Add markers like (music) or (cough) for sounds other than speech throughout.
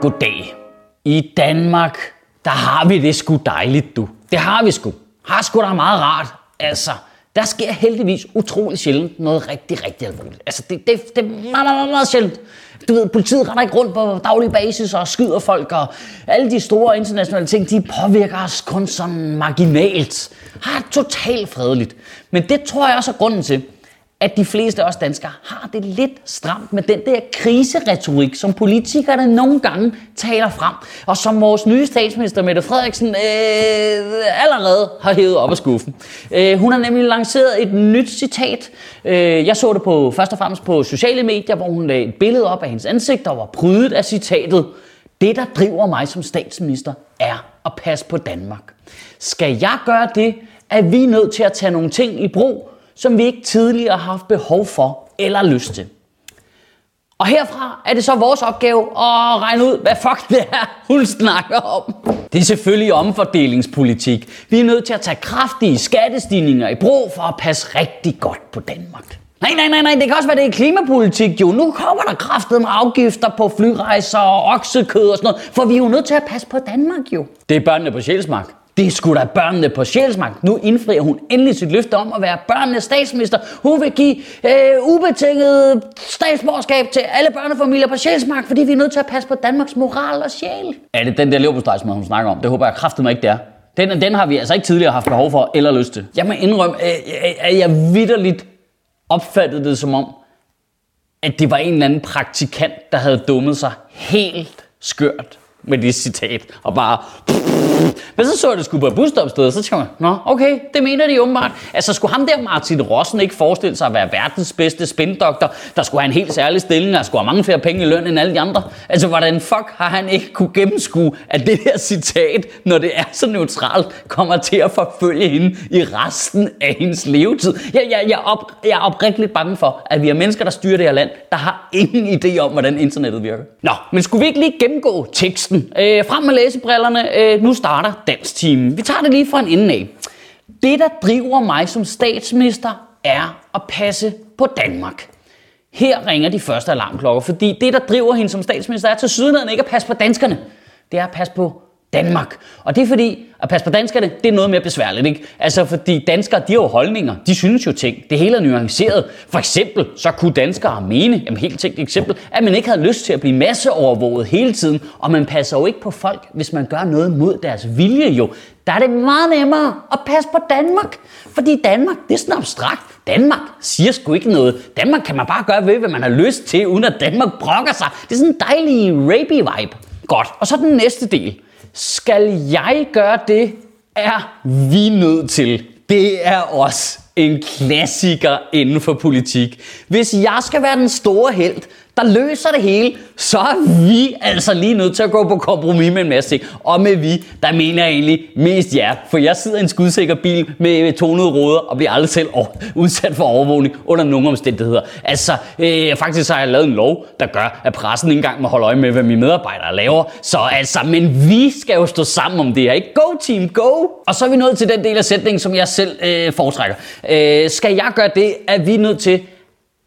Goddag. I Danmark, der har vi det sgu dejligt, du. Det har vi sgu. Har sgu da meget rart. Altså, der sker heldigvis utrolig sjældent noget rigtig, rigtig alvorligt. Altså, det, det, det er meget, meget, meget, meget sjældent. Du ved, politiet render ikke rundt på daglig basis og skyder folk, og alle de store internationale ting, de påvirker os kun sådan marginalt. Har totalt fredeligt. Men det tror jeg også er grunden til, at de fleste af os danskere har det lidt stramt med den der kriseretorik, som politikerne nogle gange taler frem, og som vores nye statsminister Mette Frederiksen øh, allerede har hævet op af skuffen. Øh, hun har nemlig lanceret et nyt citat. Øh, jeg så det på først og fremmest på sociale medier, hvor hun lagde et billede op af hendes ansigt, der var prydet af citatet. Det, der driver mig som statsminister, er at passe på Danmark. Skal jeg gøre det, er vi nødt til at tage nogle ting i brug, som vi ikke tidligere har haft behov for eller lyst til. Og herfra er det så vores opgave at regne ud, hvad fuck det er, hun snakker om. Det er selvfølgelig omfordelingspolitik. Vi er nødt til at tage kraftige skattestigninger i brug for at passe rigtig godt på Danmark. Nej, nej, nej, nej, det kan også være, det er klimapolitik jo. Nu kommer der kraftet med afgifter på flyrejser og oksekød og sådan noget, for vi er jo nødt til at passe på Danmark jo. Det er børnene på Sjælsmark. Det sgu da børnene på Sjælsmark. Nu indfrier hun endelig sit løfte om at være børnenes statsminister. Hun vil give øh, ubetinget statsborgerskab til alle børnefamilier på Sjælsmark, fordi vi er nødt til at passe på Danmarks moral og sjæl. Er det den der leverpostejsmad, hun snakker om? Det håber jeg kraftigt mig ikke, det er. Den, den har vi altså ikke tidligere haft behov for eller lyst til. Jeg må indrømme, at jeg vidderligt opfattede det som om, at det var en eller anden praktikant, der havde dummet sig helt skørt med det citat, og bare... Men så så jeg det skulle på et busstopsted, og så tænkte jeg, nå, okay, det mener de åbenbart. Altså, skulle ham der Martin Rossen ikke forestille sig at være verdens bedste spindoktor, der skulle have en helt særlig stilling, og skulle have mange flere penge i løn end alle de andre? Altså, hvordan fuck har han ikke kunne gennemskue, at det der citat, når det er så neutralt, kommer til at forfølge hende i resten af hendes levetid? Jeg, jeg, jeg, op, jeg er oprigtigt bange for, at vi er mennesker, der styrer det her land, der har ingen idé om, hvordan internettet virker. Nå, men skulle vi ikke lige gennemgå teksten? Øh, frem med læsebrillerne. Øh, nu starter danstimen. Vi tager det lige fra en ende af. Det, der driver mig som statsminister, er at passe på Danmark. Her ringer de første alarmklokker, fordi det, der driver hende som statsminister, er til sydenheden ikke at passe på danskerne. Det er at passe på Danmark. Og det er fordi, at passe på danskerne, det er noget mere besværligt, ikke? Altså, fordi danskere, de har jo holdninger, de synes jo ting. Det hele er nuanceret. For eksempel, så kunne danskere mene, jamen helt tænkt eksempel, at man ikke havde lyst til at blive masseovervåget hele tiden, og man passer jo ikke på folk, hvis man gør noget mod deres vilje jo. Der er det meget nemmere at passe på Danmark. Fordi Danmark, det er sådan abstrakt. Danmark siger sgu ikke noget. Danmark kan man bare gøre ved, hvad man har lyst til, uden at Danmark brokker sig. Det er sådan en dejlig rapey-vibe. Godt. Og så den næste del. Skal jeg gøre det, er vi nødt til. Det er også en klassiker inden for politik. Hvis jeg skal være den store held, der løser det hele, så er vi altså lige nødt til at gå på kompromis med en masse ting. Og med vi, der mener jeg egentlig mest jer. For jeg sidder i en skudsikker bil med tonede råder og bliver aldrig selv (laughs) udsat for overvågning under nogen omstændigheder. Altså, øh, faktisk har jeg lavet en lov, der gør, at pressen ikke engang må holde øje med, hvad mine medarbejdere laver. Så altså, men vi skal jo stå sammen om det her, ikke? Go team, go! Og så er vi nået til den del af sætningen, som jeg selv øh, foretrækker. Øh, skal jeg gøre det, er vi nødt til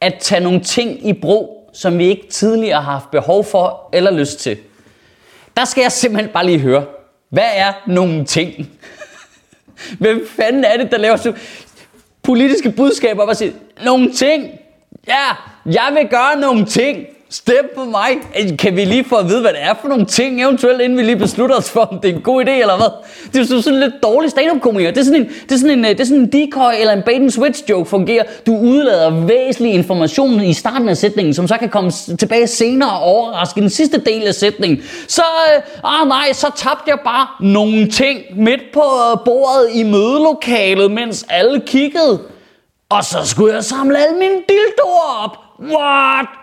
at tage nogle ting i brug, som vi ikke tidligere har haft behov for eller lyst til. Der skal jeg simpelthen bare lige høre, hvad er nogle ting? (laughs) Hvem fanden er det, der laver så politiske budskaber og siger, nogle ting? Ja, jeg vil gøre nogle ting. Stem på mig. Kan vi lige få at vide, hvad det er for nogle ting, eventuelt, inden vi lige beslutter os for, om det er en god idé eller hvad? Det er sådan lidt dårlig stand-up-komiker. Det er sådan en, det er sådan en, øh, det er sådan en decoy eller en bait and switch joke fungerer. Du udlader væsentlig information i starten af sætningen, som så kan komme tilbage senere og overraske i den sidste del af sætningen. Så, øh, ah nej, så tabte jeg bare nogle ting midt på øh, bordet i mødelokalet, mens alle kiggede. Og så skulle jeg samle alle mine dildoer op. What?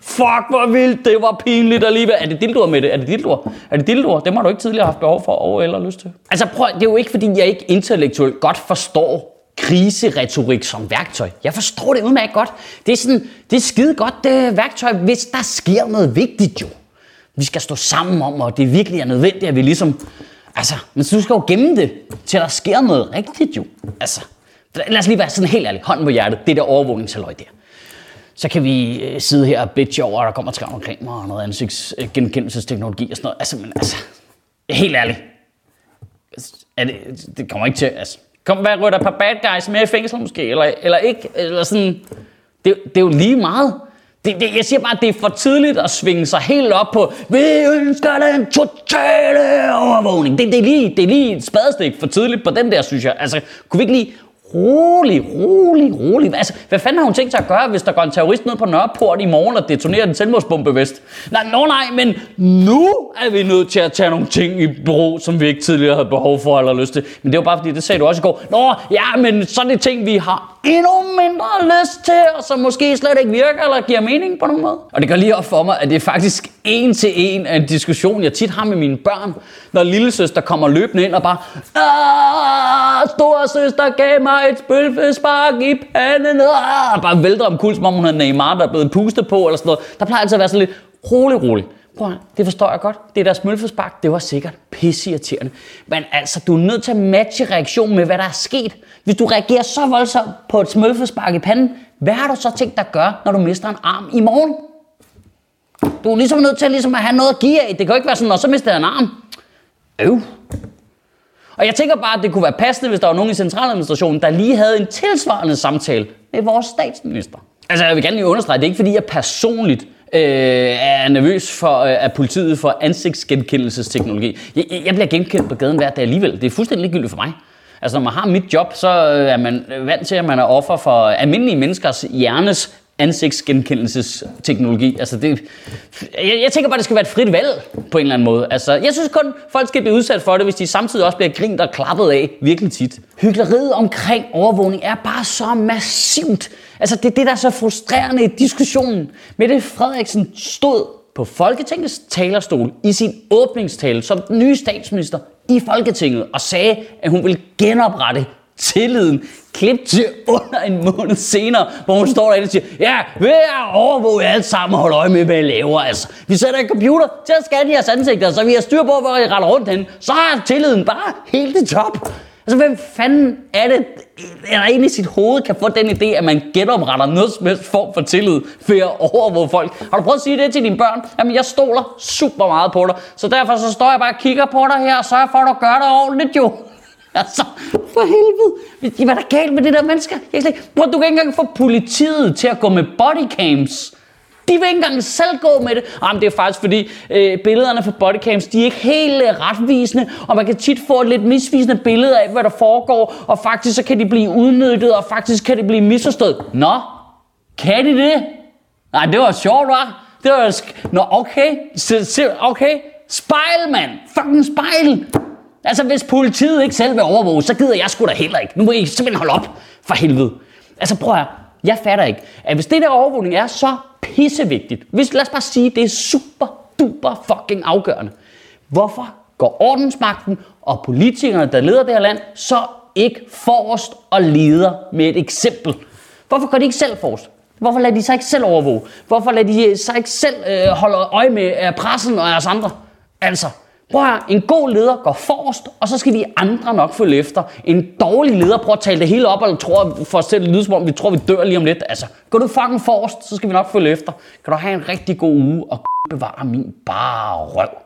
Fuck, hvor vildt. Det var pinligt alligevel. Er det dildoer med det? Er det dildoer? Er det dildoer? Det har du ikke tidligere haft behov for og eller lyst til. Altså prøv, det er jo ikke fordi, jeg ikke intellektuelt godt forstår kriseretorik som værktøj. Jeg forstår det udmærket godt. Det er, sådan, det er skide godt det værktøj, hvis der sker noget vigtigt jo. Vi skal stå sammen om, og det virkelig er nødvendigt, at vi ligesom... Altså, men du skal jo gemme det, til der sker noget rigtigt jo. Altså, Lad os lige være sådan helt ærlig. Hånden på hjertet. Det der overvågningshalløj der. Så kan vi øh, sidde her og bitche over, at der kommer skam omkring mig og noget ansigtsgenkendelsesteknologi og sådan noget. Altså, men altså, helt ærligt. Er det, det kommer ikke til, altså. Kom, hvad rytter et par bad guys med i fængsel måske, eller, eller ikke, eller sådan. Det, det er jo lige meget. Det, det, jeg siger bare, at det er for tidligt at svinge sig helt op på, vi ønsker den totale overvågning. Det, det, er lige, det er lige et spadestik for tidligt på den der, synes jeg. Altså, kunne vi ikke lige rolig, rolig, rolig. Altså, hvad fanden har hun tænkt sig at gøre, hvis der går en terrorist ned på Nørreport i morgen og detonerer en selvmordsbombe vest? Nej, no, nej, men nu er vi nødt til at tage nogle ting i brug, som vi ikke tidligere havde behov for eller lyst til. Men det var bare fordi, det sagde du også i går. Nå, ja, men så er det ting, vi har endnu mindre lyst til, og som måske slet ikke virker eller giver mening på nogen måde. Og det går lige op for mig, at det faktisk en til en af en diskussion, jeg tit har med mine børn, når lille søster kommer løbende ind og bare, ah, store søster gav mig et spølfespark i panden, og bare vælter om kul, som om hun har Neymar, der er blevet pustet på, eller sådan noget. Der plejer altid at være sådan lidt rolig, rolig. Prøv det forstår jeg godt. Det der smølfespark, det var sikkert pisseirriterende. Men altså, du er nødt til at matche reaktionen med, hvad der er sket. Hvis du reagerer så voldsomt på et smølfespark i panden, hvad har du så tænkt dig at gøre, når du mister en arm i morgen? Du er ligesom nødt til ligesom at have noget at give af. Det kan jo ikke være sådan, og så mister jeg en arm. Øv. Og jeg tænker bare, at det kunne være passende, hvis der var nogen i centraladministrationen, der lige havde en tilsvarende samtale med vores statsminister. Altså, jeg vil gerne lige understrege, det er ikke fordi, jeg personligt øh, er nervøs for, øh, at politiet for ansigtsgenkendelsesteknologi. Jeg, jeg bliver genkendt på gaden hver dag alligevel. Det er fuldstændig ligegyldigt for mig. Altså, når man har mit job, så øh, er man vant til, at man er offer for almindelige menneskers hjernes ansigtsgenkendelsesteknologi. Altså det, jeg, jeg tænker bare, det skal være et frit valg på en eller anden måde. Altså, jeg synes kun, folk skal blive udsat for det, hvis de samtidig også bliver grint og klappet af virkelig tit. Hygleriet omkring overvågning er bare så massivt. Altså, det er det, der er så frustrerende i diskussionen. Mette Frederiksen stod på Folketingets talerstol i sin åbningstale som den nye statsminister i Folketinget og sagde, at hun ville genoprette tilliden. Klip til under en måned senere, hvor hun står derinde og siger, ja, vi er overvåge alt sammen og holde øje med, hvad I laver. Altså, vi sætter en computer til at scanne jeres ansigter, så vi har styr på, hvor I retter rundt hen. Så er tilliden bare helt i top. Altså, hvem fanden er det, er der egentlig i sit hoved kan få den idé, at man genopretter noget som helst form for tillid ved at overvåge folk? Har du prøvet at sige det til dine børn? Jamen, jeg stoler super meget på dig, så derfor så står jeg bare og kigger på dig her og sørger for, at du gør det ordentligt, jo. Altså, for helvede. Hvad er der galt med det der mennesker? Jeg slet, Bro, du kan ikke engang få politiet til at gå med bodycams. De vil ikke engang selv gå med det. Ah, Jamen, det er faktisk fordi, øh, billederne fra bodycams, de er ikke helt øh, retvisende, og man kan tit få et lidt misvisende billede af, hvad der foregår, og faktisk så kan de blive udnyttet, og faktisk kan det blive misforstået. Nå, kan de det? Nej, det var sjovt, var. Det var... Sk- Nå, okay. Okay. Spejl, mand. Fucking spejl. Altså, hvis politiet ikke selv vil overvåge, så gider jeg sgu da heller ikke. Nu må I simpelthen holde op. For helvede. Altså, prøv at Jeg fatter ikke, at hvis det der overvågning er så pissevigtigt, hvis, lad os bare sige, det er super duper fucking afgørende, hvorfor går ordensmagten og politikerne, der leder det her land, så ikke forrest og leder med et eksempel? Hvorfor går de ikke selv forrest? Hvorfor lader de sig ikke selv overvåge? Hvorfor lader de sig ikke selv øh, holde øje med øh, pressen og os andre? Altså, Prøv at en god leder går forrest, og så skal vi andre nok følge efter. En dårlig leder prøver at tale det hele op, og tror, for at sætte som om vi tror, vi dør lige om lidt. Altså, går du fucking forrest, så skal vi nok følge efter. Kan du have en rigtig god uge, og bevare min bare røv.